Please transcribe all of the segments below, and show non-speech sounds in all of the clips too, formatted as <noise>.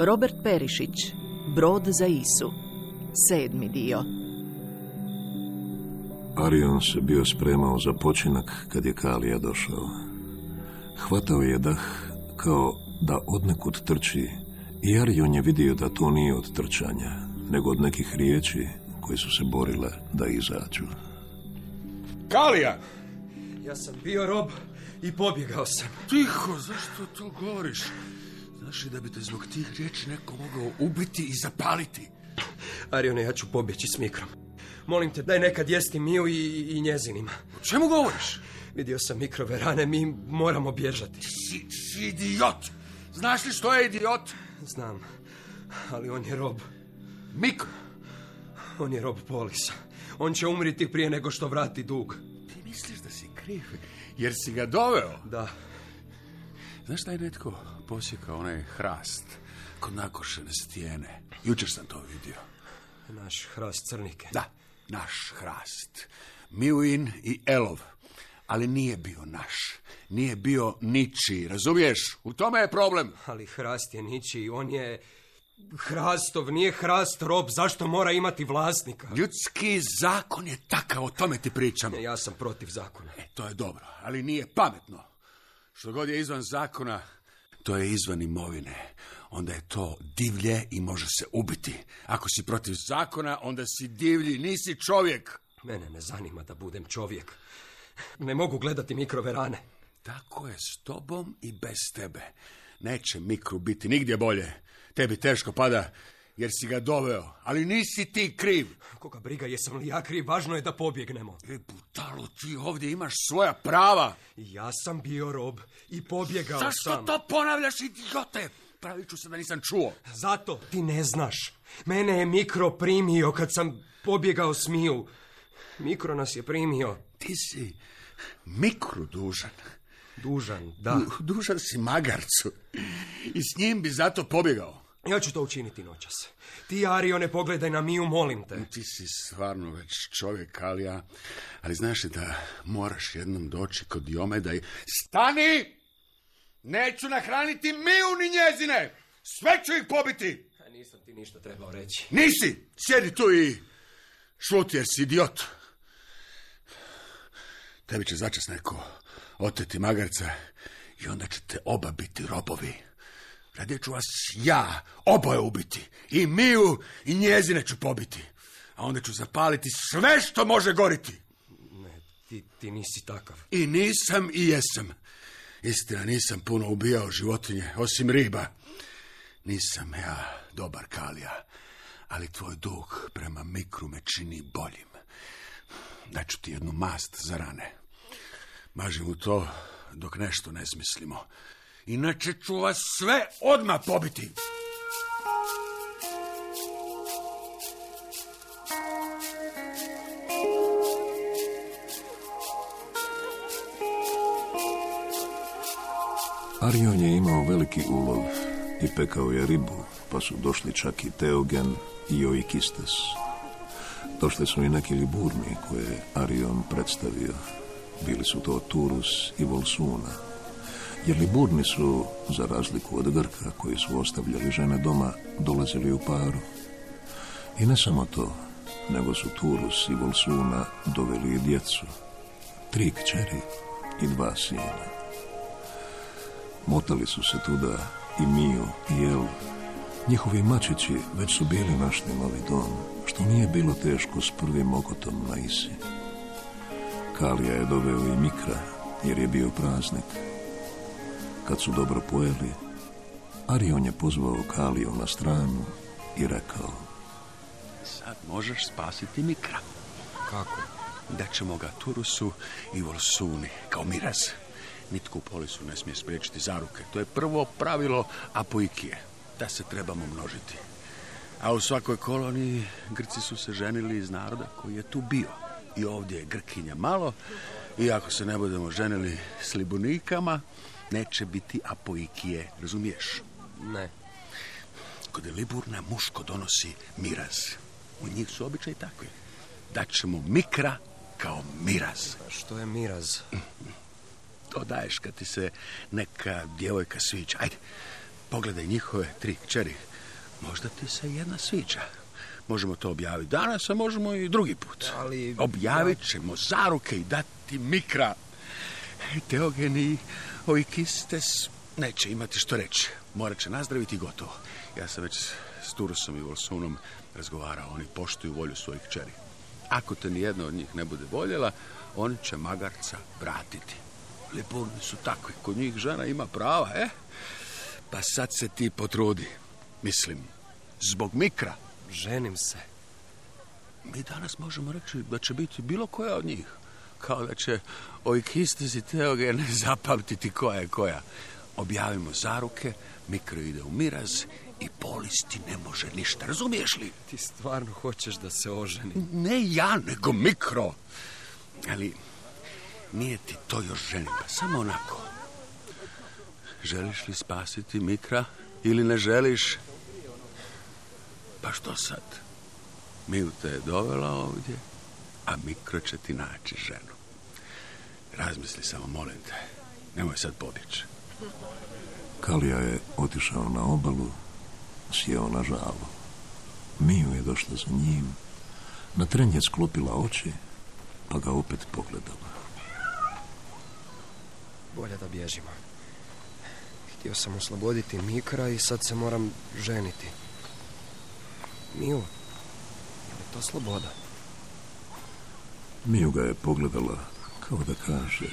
Robert Perišić, Brod za Isu, sedmi dio. Arion se bio spremao za počinak kad je Kalija došao. Hvatao je dah kao da odnekud trči i Arion je vidio da to nije od trčanja, nego od nekih riječi koje su se borile da izađu. Kalija! Ja sam bio rob i pobjegao sam. Tiho, zašto to govoriš? Znaš li da bi te zbog tih riječi neko mogao ubiti i zapaliti? Arione, ja ću pobjeći s mikrom. Molim te, daj nekad jesti Miju i, i njezinima. O čemu govoriš? Vidio sam mikrove rane, mi moramo bježati. Si, si idiot! Znaš li što je idiot? Znam, ali on je rob. Mikro, On je rob Polisa. On će umriti prije nego što vrati dug. ti misliš da si kriv jer si ga doveo? Da, Znaš da je netko posjekao onaj hrast kod nakošene stijene? Jučer sam to vidio. naš hrast crnike. Da, naš hrast. Miuin i Elov. Ali nije bio naš. Nije bio ničiji, razumiješ? U tome je problem. Ali hrast je ničiji, on je... Hrastov, nije hrast rob, zašto mora imati vlasnika? Ljudski zakon je takav, o tome ti pričam. Ja sam protiv zakona. E, to je dobro, ali nije pametno. Što god je izvan zakona, to je izvan imovine. Onda je to divlje i može se ubiti. Ako si protiv zakona, onda si divlji, nisi čovjek. Mene ne zanima da budem čovjek. Ne mogu gledati mikrove rane. Tako je s tobom i bez tebe. Neće mikru biti nigdje bolje. Tebi teško pada jer si ga doveo, ali nisi ti kriv. Koga briga, jesam li ja kriv, važno je da pobjegnemo. E, butalo, ti ovdje imaš svoja prava. Ja sam bio rob i pobjegao Zašto sam. to ponavljaš, idiote? Pravit ću se da nisam čuo. Zato ti ne znaš. Mene je Mikro primio kad sam pobjegao s Miju. Mikro nas je primio. Ti si mikru dužan. Dužan, da. Dužan si magarcu. I s njim bi zato pobjegao. Ja ću to učiniti noćas. Ti, Ario, ne pogledaj na Miju, molim te. Ti si stvarno već čovjek, ali ja... Ali znaš li da moraš jednom doći kod Diomeda i... Stani! Neću nahraniti Miju ni njezine! Sve ću ih pobiti! Nisam ti ništa trebao reći. Nisi! Sjedi tu i šuti jer si idiot. Tebi će začas neko oteti magarca i onda ćete oba biti robovi. Radije ću vas ja oboje ubiti. I Miju i njezine ću pobiti. A onda ću zapaliti sve što može goriti. Ne, ti, ti nisi takav. I nisam i jesam. Istina, nisam puno ubijao životinje, osim riba. Nisam ja dobar kalija, ali tvoj dug prema mikru me čini boljim. Daću ti jednu mast za rane. Maži mu to dok nešto ne smislimo. Inače ću vas sve odmah pobiti. Arion je imao veliki ulov i pekao je ribu, pa su došli čak i Teogen i Oikistes. Došli su i neki liburni koje je Arion predstavio. Bili su to Turus i Volsuna. Jer liburni su, za razliku od Grka koji su ostavljali žene doma, dolazili u paru. I ne samo to, nego su Turus i Volsuna doveli i djecu. Tri kćeri i dva sina. Motali su se tuda i Miju i El. Njihovi mačići već su bili našli novi dom, što nije bilo teško s prvim okotom na Isi. Kalija je doveo i Mikra, jer je bio praznik. Kad su dobro pojeli, Arion je pozvao Kaliju na stranu i rekao Sad možeš spasiti mikra. Kako? Da ćemo ga Turusu i Volsuni, kao miraz. Nitko u polisu ne smije spriječiti zaruke. To je prvo pravilo apoikije, da se trebamo množiti. A u svakoj koloniji Grci su se ženili iz naroda koji je tu bio. I ovdje je Grkinja malo, i ako se ne budemo ženili s libunikama, neće biti apoikije, razumiješ? Ne. Kod Liburna muško donosi miraz. U njih su običaj takvi. Daćemo mikra kao miraz. A što je miraz? To daješ kad ti se neka djevojka sviđa. Ajde, pogledaj njihove tri kćeri. Možda ti se jedna sviđa. Možemo to objaviti danas, a možemo i drugi put. Ali... Objavit ćemo zaruke i dati mikra. Teogeni, ovi kistes neće imati što reći. Morat će nazdraviti i gotovo. Ja sam već s Turusom i Volsunom razgovarao. Oni poštuju volju svojih čeri. Ako te ni jedna od njih ne bude voljela, oni će magarca vratiti. Liburni su takvi. Kod njih žena ima prava, e? Pa sad se ti potrudi. Mislim, zbog mikra. Ženim se. Mi danas možemo reći da će biti bilo koja od njih. Kao da će ovi kistis i teogene <laughs> zapamtiti koja je koja. Objavimo zaruke, mikro ide u miraz i polis ti ne može ništa. Razumiješ li? Ti stvarno hoćeš da se oženi? Ne ja, nego mikro. Ali nije ti to još ženitba, samo onako. Želiš li spasiti mikra ili ne želiš? Pa što sad? Mil te je dovela ovdje, a mikro će ti naći ženu. Razmisli samo, molim te. Nemoj sad pobjeći. Kalija je otišao na obalu, sjeo na žalu. Miju je došla za njim, na tren je sklopila oči, pa ga opet pogledala. Bolje da bježimo. Htio sam osloboditi Mikra i sad se moram ženiti. Miju, je li to sloboda? Miju ga je pogledala kao da kaže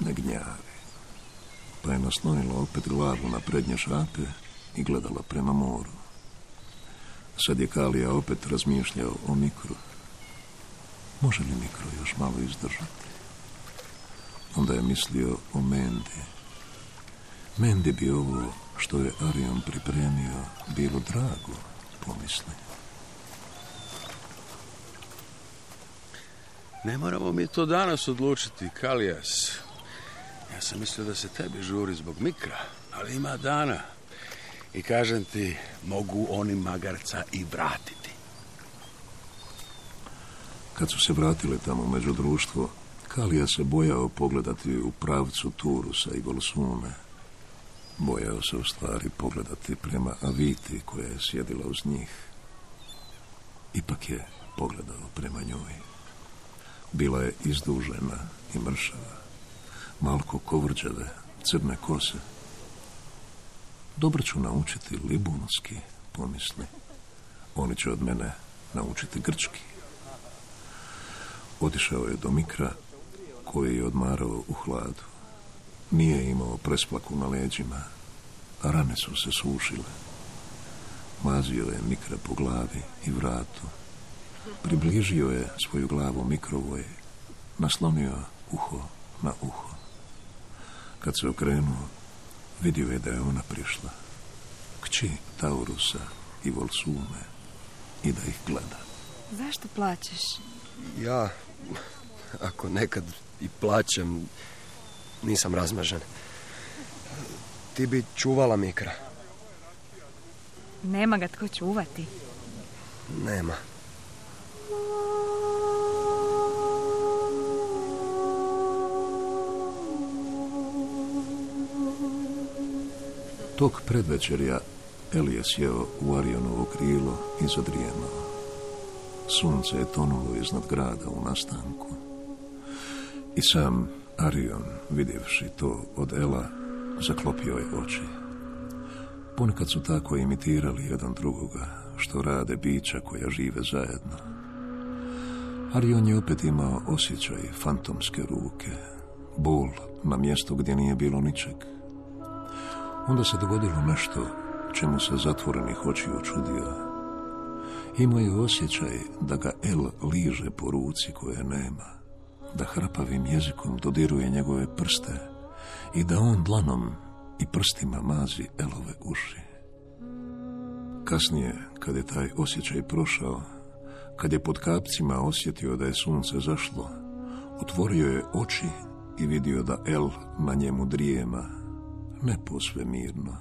ne gnjavi. Pa je naslonila opet glavu na prednje šape i gledala prema moru. Sad je Kalija opet razmišljao o mikru. Može li mikro još malo izdržati? Onda je mislio o Mendi. Mendi bi ovo što je Arion pripremio bilo drago, pomisli. Ne moramo mi to danas odlučiti, Kalijas. Ja sam mislio da se tebi žuri zbog mikra, ali ima dana. I kažem ti, mogu oni magarca i vratiti. Kad su se vratile tamo među društvo, Kalija se bojao pogledati u pravcu Turusa i Volsune. Bojao se u stvari pogledati prema Aviti koja je sjedila uz njih. Ipak je pogledao prema njoj. Bila je izdužena i mršava. Malko kovrđave, crne kose. Dobro ću naučiti libunski, pomisli. Oni će od mene naučiti grčki. Otišao je do Mikra, koji je odmarao u hladu. Nije imao presplaku na leđima, a rane su se sušile. Mazio je Mikra po glavi i vratu. Približio je svoju glavu Mikrovoj, naslonio uho na uho. Kad se okrenuo, vidio je da je ona prišla. Kći Taurusa i Volsume i da ih gleda. Zašto plaćeš? Ja, ako nekad i plaćam, nisam razmažen. Ti bi čuvala Mikra. Nema ga tko čuvati. Nema. Tog predvečerja Eli je sjeo u Arionovo krilo i zadrijemao. Sunce je tonulo iznad grada u nastanku. I sam Arion, vidjevši to od Ela, zaklopio je oči. Ponekad su tako imitirali jedan drugoga, što rade bića koja žive zajedno. Arion je opet imao osjećaj fantomske ruke, bol na mjestu gdje nije bilo ničeg. Onda se dogodilo nešto čemu se zatvorenih očiju čudio. Imao je osjećaj da ga El liže po ruci koje nema, da hrapavim jezikom dodiruje njegove prste i da on dlanom i prstima mazi Elove uši. Kasnije, kad je taj osjećaj prošao, kad je pod kapcima osjetio da je sunce zašlo, otvorio je oči i vidio da El na njemu drijema, ne posve mirno,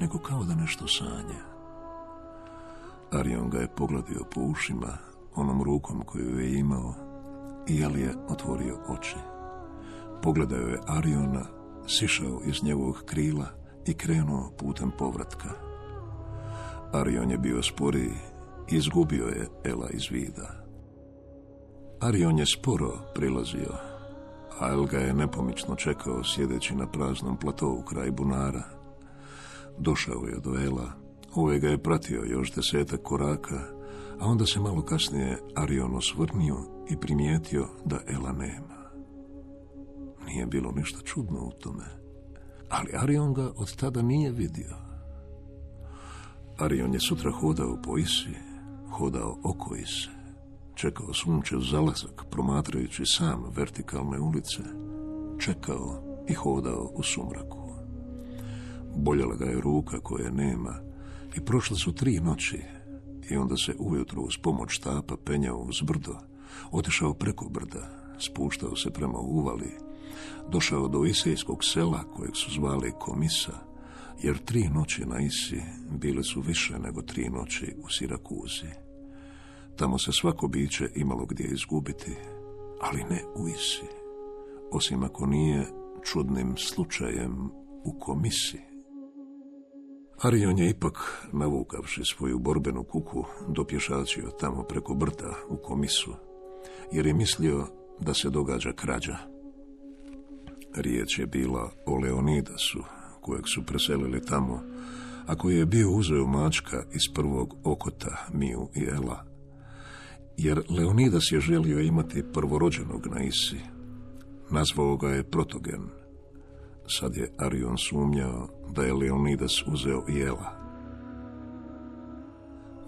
nego kao da nešto sanja. Arion ga je pogledio po ušima, onom rukom koju je imao, i El je otvorio oči. Pogledao je Ariona, sišao iz njegovog krila i krenuo putem povratka. Arion je bio sporiji i izgubio je Ela iz vida. Arion je sporo prilazio, a El ga je nepomično čekao sjedeći na praznom platovu kraj bunara. Došao je do Ela, ovaj ga je pratio još desetak koraka, a onda se malo kasnije Arion osvrnio i primijetio da Ela nema. Nije bilo ništa čudno u tome, ali Arion ga od tada nije vidio. Arion je sutra hodao po Isi, hodao oko Ise, čekao sunčev zalazak, promatrajući sam vertikalne ulice, čekao i hodao u sumraku. Boljela ga je ruka koje nema i prošle su tri noći i onda se ujutro uz pomoć štapa penjao uz brdo, otišao preko brda, spuštao se prema uvali, došao do Isejskog sela kojeg su zvali Komisa, jer tri noći na Isi bile su više nego tri noći u Sirakuzi. Tamo se svako biće imalo gdje izgubiti, ali ne u Isi, osim ako nije čudnim slučajem u komisi. Arion je ipak, navukavši svoju borbenu kuku, dopješačio tamo preko brda u komisu, jer je mislio da se događa krađa. Riječ je bila o Leonidasu, kojeg su preselili tamo, a koji je bio uzeo mačka iz prvog okota Miju i Ela. Jer Leonidas je želio imati prvorođenog na Isi. Nazvao ga je Protogen. Sad je Arion sumnjao da je Leonidas uzeo i Ela.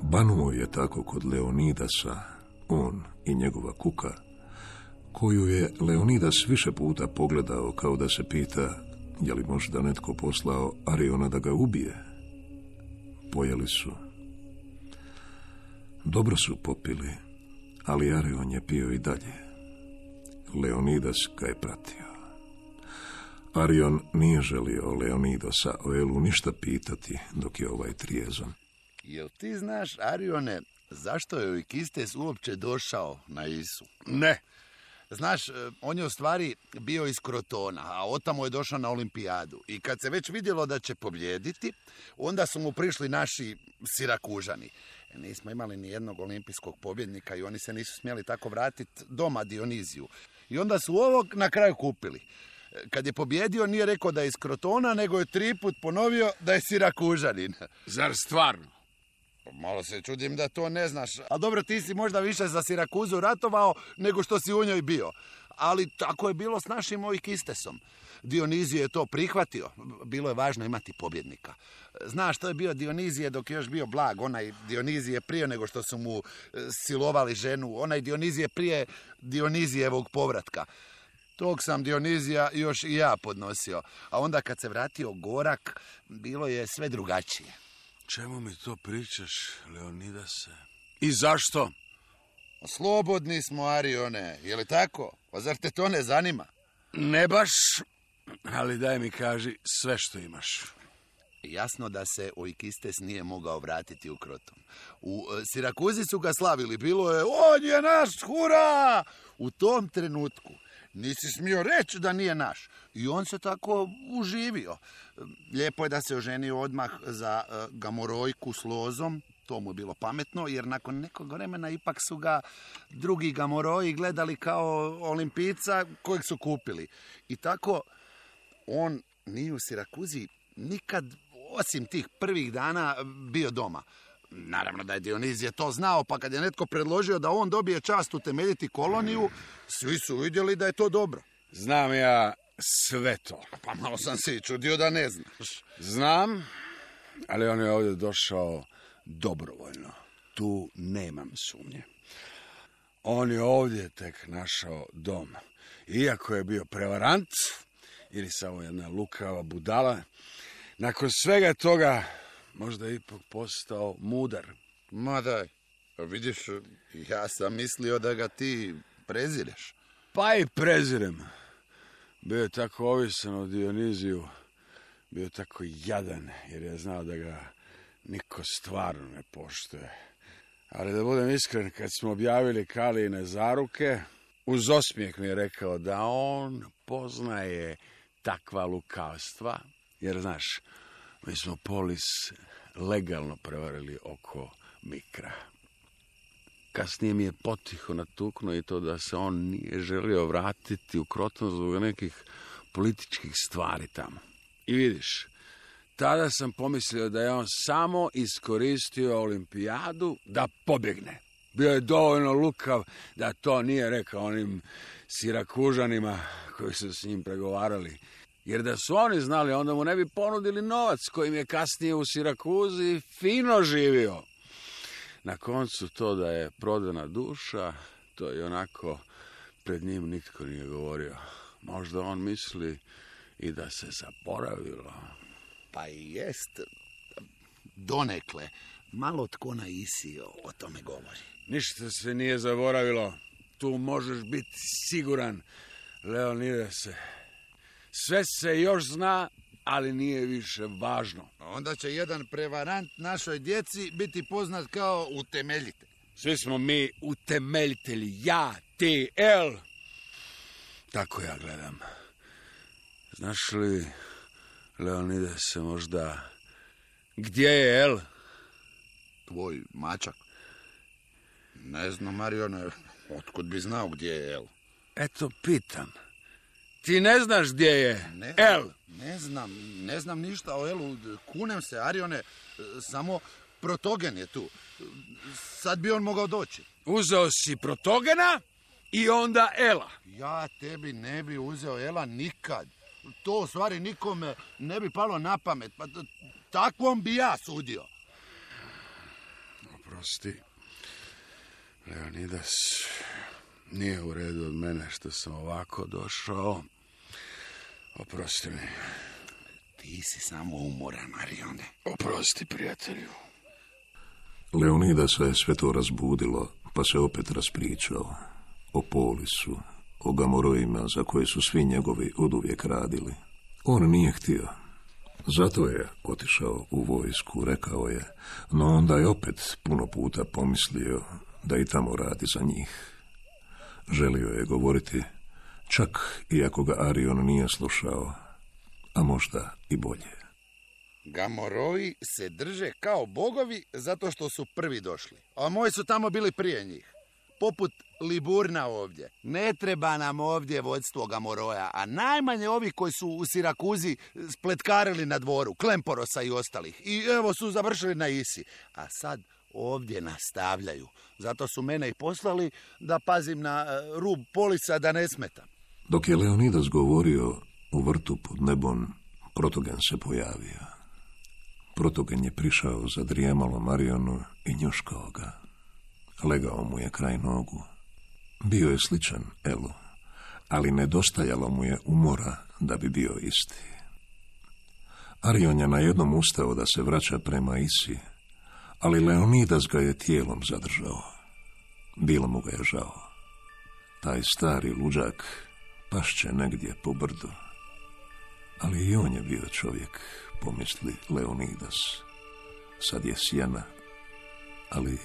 Banuo je tako kod Leonidasa, on i njegova kuka, koju je Leonidas više puta pogledao kao da se pita je li možda netko poslao Ariona da ga ubije. Pojeli su. Dobro su popili, ali Arion je pio i dalje. Leonidas ga je pratio. Arion nije želio Leonidasa o Elu ništa pitati dok je ovaj trijezan. Jel ti znaš, Arione, zašto je Ikistes uopće došao na Isu? Ne, Znaš, e, on je u stvari bio iz Krotona, a otamo je došao na olimpijadu. I kad se već vidjelo da će pobjediti, onda su mu prišli naši sirakužani. E, Nismo imali ni jednog olimpijskog pobjednika i oni se nisu smjeli tako vratiti doma Dioniziju. I onda su ovog na kraju kupili. E, Kad je pobjedio nije rekao da je iz Krotona, nego je triput ponovio da je sirakužanin. zar stvarno? Malo se čudim da to ne znaš. A dobro, ti si možda više za Sirakuzu ratovao nego što si u njoj bio. Ali tako je bilo s našim Oikistesom. Dionizije je to prihvatio. Bilo je važno imati pobjednika. Znaš, to je bio Dionizije dok je još bio blag. Onaj Dionizije prije nego što su mu e, silovali ženu. Onaj Dionizije prije Dionizijevog povratka. Tog sam Dionizija još i ja podnosio. A onda kad se vratio Gorak, bilo je sve drugačije. Čemu mi to pričaš, Leonidase? I zašto? Slobodni smo, Arione, je li tako? Pa zar te to ne zanima? Ne baš, ali daj mi kaži sve što imaš. Jasno da se Oikistes nije mogao vratiti u Kroton. U e, Sirakuzi su ga slavili, bilo je, on je naš, hura! U tom trenutku nisi smio reći da nije naš. I on se tako uživio. Lijepo je da se oženio odmah za e, gamorojku s lozom, to mu je bilo pametno, jer nakon nekog vremena ipak su ga drugi gamoroji gledali kao olimpica kojeg su kupili. I tako on nije u Sirakuzi nikad, osim tih prvih dana, bio doma. Naravno da je Dionizije to znao, pa kad je netko predložio da on dobije čast utemeljiti koloniju, svi su vidjeli da je to dobro. Znam ja sve to. Pa malo sam se i čudio da ne znaš. Znam, ali on je ovdje došao dobrovoljno. Tu nemam sumnje. On je ovdje tek našao dom. Iako je bio prevarant ili samo jedna lukava budala, nakon svega toga možda je ipak postao mudar. Ma daj, pa vidiš, ja sam mislio da ga ti prezireš. Pa i prezirem. Bio je tako ovisan o Dioniziju, bio je tako jadan, jer je znao da ga niko stvarno ne poštuje. Ali da budem iskren, kad smo objavili Kalijine zaruke, uz osmijeh mi je rekao da on poznaje takva lukavstva, jer znaš, mi smo polis legalno prevarili oko Mikra. Kasnije mi je potiho natuknuo i to da se on nije želio vratiti u Kroton zbog nekih političkih stvari tamo. I vidiš, tada sam pomislio da je on samo iskoristio olimpijadu da pobjegne. Bio je dovoljno lukav da to nije rekao onim sirakužanima koji su s njim pregovarali. Jer da su oni znali, onda mu ne bi ponudili novac kojim je kasnije u Sirakuzi fino živio. Na koncu to da je prodana duša, to je onako pred njim nitko nije govorio. Možda on misli i da se zaboravilo. Pa i jest, donekle, malo tko na isi o, tome govori. Ništa se nije zaboravilo. Tu možeš biti siguran, Leonidase. Sve se još zna, ali nije više važno. Onda će jedan prevarant našoj djeci biti poznat kao utemeljitelj. Svi smo mi utemeljitelji, ja, ti, El. Tako ja gledam. Znaš li, Leonidas, možda... Gdje je El? Tvoj mačak. Ne znam, Marione, <laughs> otkud bi znao gdje je El? Eto, pitam. Ti ne znaš gdje je Ne, El? Ne znam, ne znam ništa o Elu. Kunem se, Arione, samo protogen je tu. Sad bi on mogao doći. Uzeo si protogena i onda Ela. Ja tebi ne bi uzeo Ela nikad. To u stvari nikome ne bi palo na pamet. Pa takvom bi ja sudio. Oprosti. Leonidas, nije u redu od mene što sam ovako došao. Oprosti mi. Ti si samo umoran, Marione. Oprosti, prijatelju. Leonida se je sve to razbudilo, pa se opet raspričao. O Polisu, o Gamorojima za koje su svi njegovi oduvijek radili. On nije htio. Zato je otišao u vojsku, rekao je, no onda je opet puno puta pomislio da i tamo radi za njih. Želio je govoriti, čak i ako ga Arion nije slušao, a možda i bolje. Gamoroji se drže kao bogovi zato što su prvi došli. A moji su tamo bili prije njih. Poput Liburna ovdje. Ne treba nam ovdje vodstvo Gamoroja, a najmanje ovi koji su u Sirakuzi spletkarili na dvoru, Klemporosa i ostalih. I evo su završili na Isi. A sad ovdje nastavljaju. Zato su mene i poslali da pazim na e, rub polisa da ne smetam. Dok je Leonidas govorio u vrtu pod nebom, Protogen se pojavio. Protogen je prišao za drijemalo Marionu i njuškao ga. Legao mu je kraj nogu. Bio je sličan Elu, ali nedostajalo mu je umora da bi bio isti. Arion je na jednom ustao da se vraća prema Isi, ali Leonidas ga je tijelom zadržao. Bilo mu ga je žao. Taj stari luđak pašće negdje po brdu. Ali i on je bio čovjek, pomisli Leonidas. Sad je sjena, ali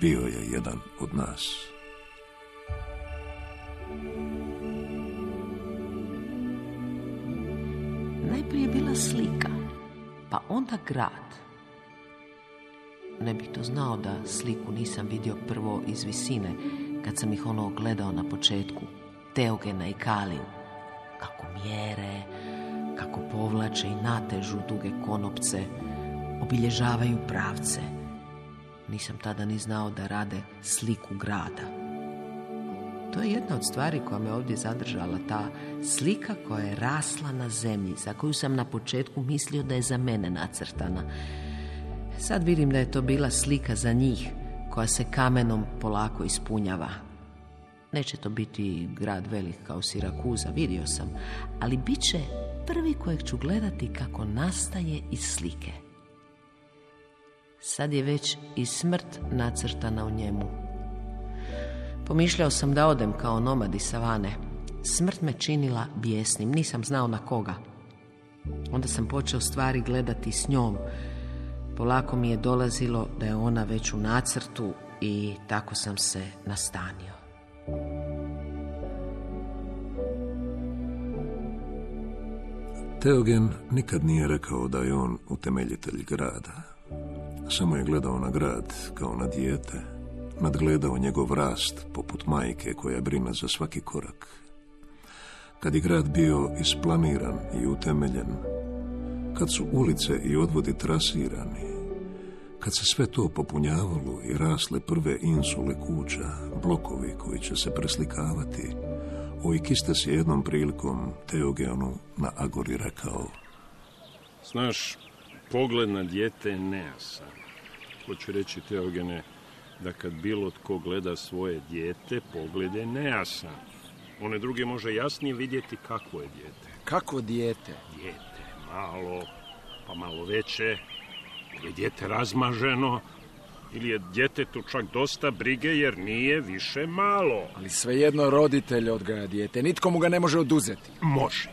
bio je jedan od nas. Najprije je bila slika, pa onda grad. Ne bih to znao da sliku nisam vidio prvo iz visine, kad sam ih ono gledao na početku. Teogena i Kalin. Kako mjere, kako povlače i natežu duge konopce, obilježavaju pravce. Nisam tada ni znao da rade sliku grada. To je jedna od stvari koja me ovdje zadržala, ta slika koja je rasla na zemlji, za koju sam na početku mislio da je za mene nacrtana. Sad vidim da je to bila slika za njih, koja se kamenom polako ispunjava. Neće to biti grad velik kao Sirakuza, vidio sam, ali bit će prvi kojeg ću gledati kako nastaje iz slike. Sad je već i smrt nacrtana u njemu. Pomišljao sam da odem kao nomad iz savane. Smrt me činila bijesnim, nisam znao na koga. Onda sam počeo stvari gledati s njom. Polako mi je dolazilo da je ona već u nacrtu i tako sam se nastanio. Teogen nikad nije rekao da je on utemeljitelj grada. Samo je gledao na grad kao na dijete, nadgledao njegov rast poput majke koja brine za svaki korak. Kad je grad bio isplaniran i utemeljen, kad su ulice i odvodi trasirani, kad se sve to popunjavalo i rasle prve insule kuća, blokovi koji će se preslikavati, Oikistes je jednom prilikom Teogenu na Agori rekao Znaš, pogled na dijete je nejasan. Hoću reći, Teogene, da kad bilo tko gleda svoje dijete, pogled je nejasan. One druge može jasnije vidjeti kakvo je dijete. Kako dijete? Dijete malo, pa malo veće, ili dijete razmaženo, ili je djetetu čak dosta brige jer nije više malo. Ali svejedno roditelj odgaja dijete. Nitko mu ga ne može oduzeti. Može.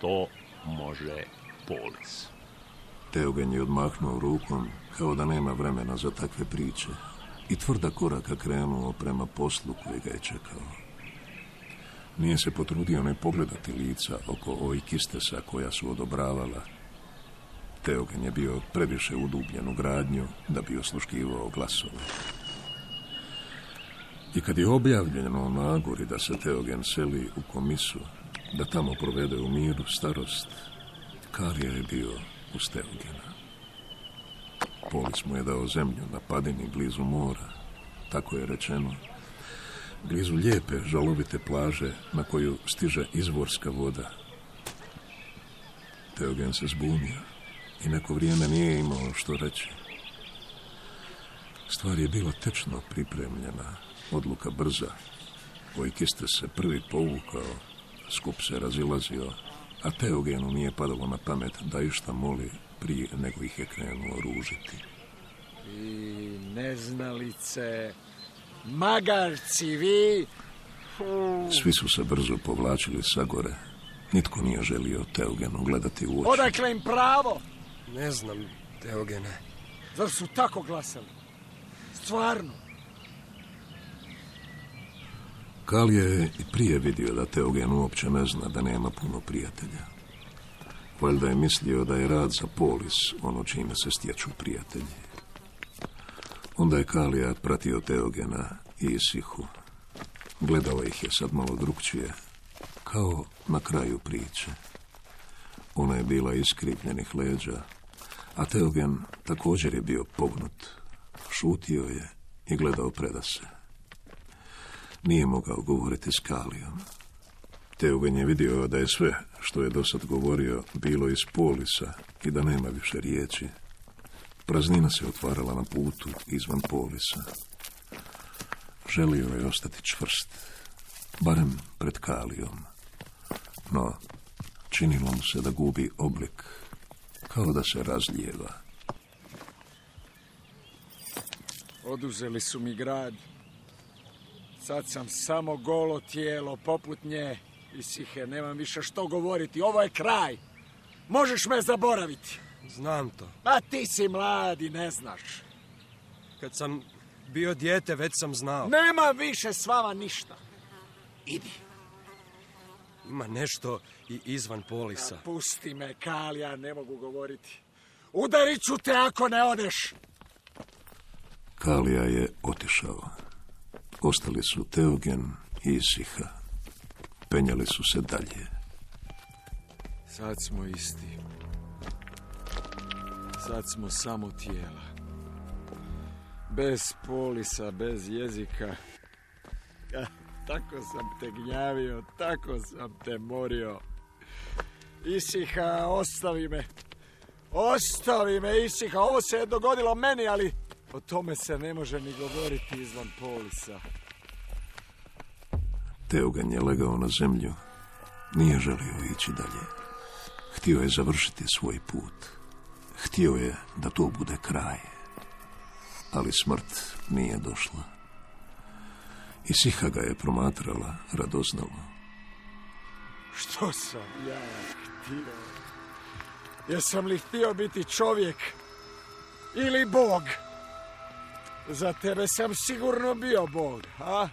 To može polis. Teogen je odmahnuo rukom kao da nema vremena za takve priče i tvrda koraka krenuo prema poslu koji ga je čekao. Nije se potrudio ne pogledati lica oko ojkistesa koja su odobravala. Teogen je bio previše udubljen u gradnju da bi osluškivao glasove. I kad je objavljeno na Agori da se Teogen seli u komisu, da tamo provede u miru starost, Karija je bio uz Teogena. Polis mu je dao zemlju na padini blizu mora, tako je rečeno, blizu lijepe, žalovite plaže na koju stiže izvorska voda. Teogen se zbunio i neko vrijeme nije imao što reći. Stvar je bila tečno pripremljena, odluka brza. Ojkiste se prvi povukao, skup se razilazio, a Teogenu nije padalo na pamet da išta moli prije nego ih je krenuo ružiti. I neznalice, magarci vi, Svi su se brzo povlačili sa gore. Nitko nije želio Teogenu gledati u oči. odakle im pravo? Ne znam, Teogene. Zar su tako glasali? Stvarno? Kalija je i prije vidio da Teogen uopće ne zna da nema puno prijatelja. Valjda je mislio da je rad za polis ono čime se stječu prijatelji. Onda je Kalija pratio Teogena i Isihu. Gledao ih je sad malo drugčije, kao na kraju priče. Ona je bila iskrivljenih leđa, a Teogen također je bio pognut. Šutio je i gledao predase. Nije mogao govoriti s Kalijom. Teogen je vidio da je sve što je dosad govorio bilo iz polisa i da nema više riječi. Praznina se otvarala na putu izvan polisa. Želio je ostati čvrst, barem pred Kalijom. No, činilo mu se da gubi oblik, kao da se razlijeva. Oduzeli su mi grad. Sad sam samo golo tijelo, poput nje. Isihe, nemam više što govoriti. Ovo je kraj. Možeš me zaboraviti. Znam to. A ti si mladi, ne znaš. Kad sam bio dijete, već sam znao. Nema više s vama ništa. Idi. Ima nešto i izvan polisa. Pusti me, Kalija, ne mogu govoriti. Udarit ću te ako ne odeš. Kalija je otišao. Ostali su Teogen i Isiha. Penjali su se dalje. Sad smo isti. Sad smo samo tijela. Bez polisa, bez jezika. Tako sam te gnjavio, tako sam te morio. Isiha, ostavi me. Ostavi me, Isiha. Ovo se je dogodilo meni, ali o tome se ne može ni govoriti izvan polisa. Teogen je legao na zemlju. Nije želio ići dalje. Htio je završiti svoj put. Htio je da to bude kraj. Ali smrt nije došla. I Siha ga je promatrala radoznalo. Što sam ja htio? Jesam li htio biti čovjek ili Bog? Za tebe sam sigurno bio Bog, a?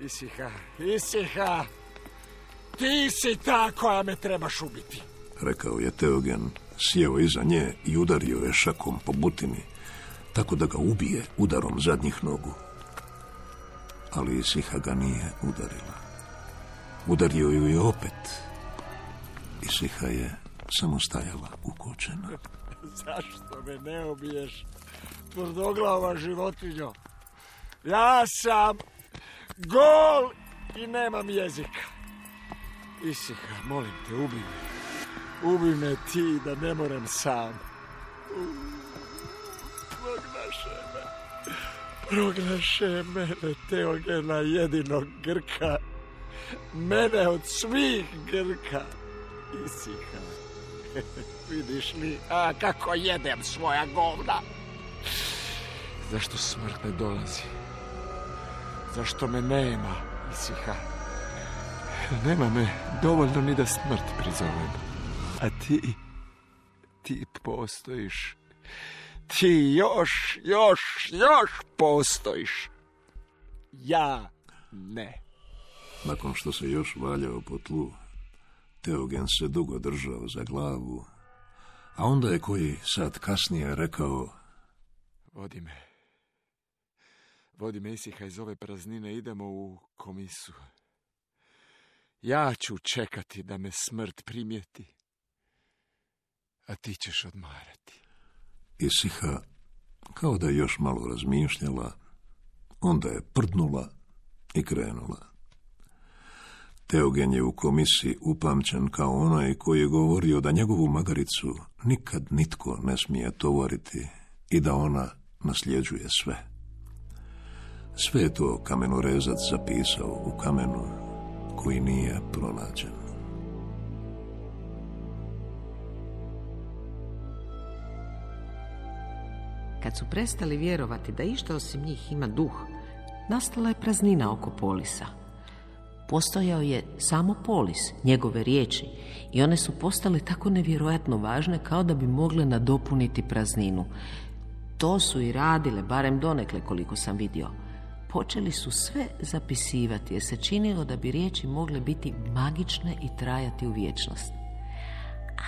Isiha, Isiha, ti si ta koja me trebaš ubiti. Rekao je Teogen sjeo iza nje i udario je šakom po butini, tako da ga ubije udarom zadnjih nogu. Ali Siha ga nije udarila. Udario ju je opet. I Siha je samo stajala ukočena. <laughs> Zašto me ne ubiješ, tvrdoglava životinjo? Ja sam gol i nemam jezika. Isiha, molim te, ubi me. Ubi me ti da ne moram sam. Proglaše mene Teogena jedinog Grka. Mene od svih Grka. Isiha. <laughs> Vidiš li, a kako jedem svoja govna. Zašto smrt ne dolazi? Zašto me nema, Isiha? Nema me dovoljno ni da smrt prizovem. A ti, ti postojiš. Ti još, još, još postojiš. Ja ne. Nakon što se još valjao po tlu, Teogen se dugo držao za glavu, a onda je koji sad kasnije rekao Vodi me. Vodi me Isiha iz ove praznine, idemo u komisu. Ja ću čekati da me smrt primijeti, a ti ćeš odmarati. Isiha, kao da je još malo razmišljala, onda je prdnula i krenula. Teogen je u komisiji upamćen kao onaj koji je govorio da njegovu magaricu nikad nitko ne smije tovoriti i da ona nasljeđuje sve. Sve je to kamenorezac zapisao u kamenu koji nije pronađen. Kad su prestali vjerovati da išta osim njih ima duh, nastala je praznina oko polisa. Postojao je samo polis, njegove riječi, i one su postale tako nevjerojatno važne kao da bi mogle nadopuniti prazninu. To su i radile, barem donekle koliko sam vidio. Počeli su sve zapisivati jer se činilo da bi riječi mogle biti magične i trajati u vječnost.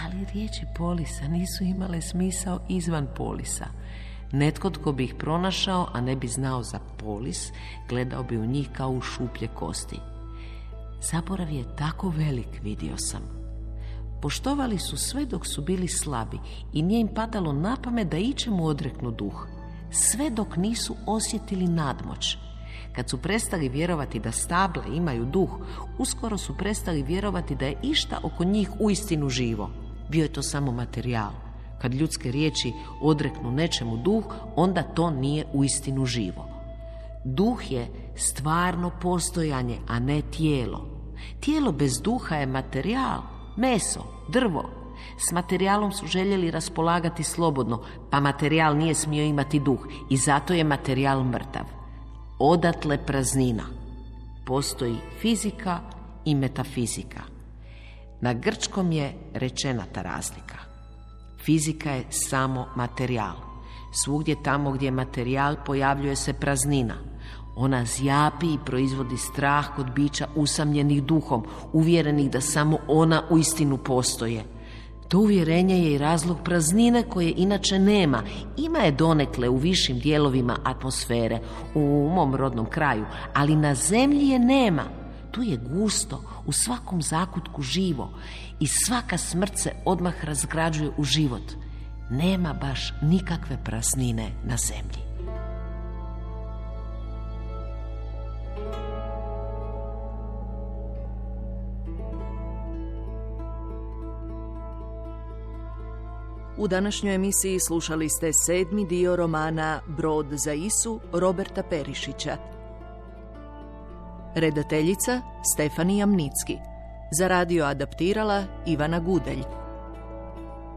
Ali riječi polisa nisu imale smisao izvan polisa. Netko tko bi ih pronašao, a ne bi znao za polis, gledao bi u njih kao u šuplje kosti. Zaborav je tako velik, vidio sam. Poštovali su sve dok su bili slabi i nije im padalo na pamet da ičemu odreknu duh. Sve dok nisu osjetili nadmoć. Kad su prestali vjerovati da stable imaju duh, uskoro su prestali vjerovati da je išta oko njih uistinu živo. Bio je to samo materijal. Kad ljudske riječi odreknu nečemu duh, onda to nije uistinu živo. Duh je stvarno postojanje, a ne tijelo. Tijelo bez duha je materijal, meso, drvo. S materijalom su željeli raspolagati slobodno, pa materijal nije smio imati duh i zato je materijal mrtav. Odatle praznina. Postoji fizika i metafizika. Na grčkom je rečena ta razlika. Fizika je samo materijal. Svugdje tamo gdje je materijal pojavljuje se praznina. Ona zjapi i proizvodi strah kod bića usamljenih duhom, uvjerenih da samo ona u istinu postoje. To uvjerenje je i razlog praznine koje inače nema. Ima je donekle u višim dijelovima atmosfere, u mom rodnom kraju, ali na zemlji je nema. Tu je gusto, u svakom zakutku živo i svaka smrt se odmah razgrađuje u život. Nema baš nikakve praznine na zemlji. U današnjoj emisiji slušali ste sedmi dio romana Brod za Isu Roberta Perišića. Redateljica Stefanija Mnicki. Za radio adaptirala Ivana Gudelj.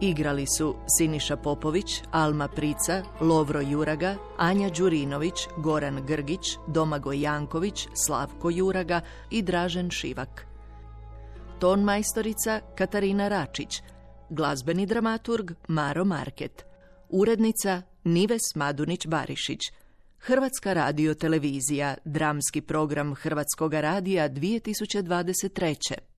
Igrali su Siniša Popović, Alma Prica, Lovro Juraga, Anja Đurinović, Goran Grgić, Domagoj Janković, Slavko Juraga i Dražen Šivak. Ton majstorica Katarina Račić, glazbeni dramaturg Maro Market, urednica Nives Madunić-Barišić, Hrvatska radio televizija, dramski program Hrvatskoga radija 2023.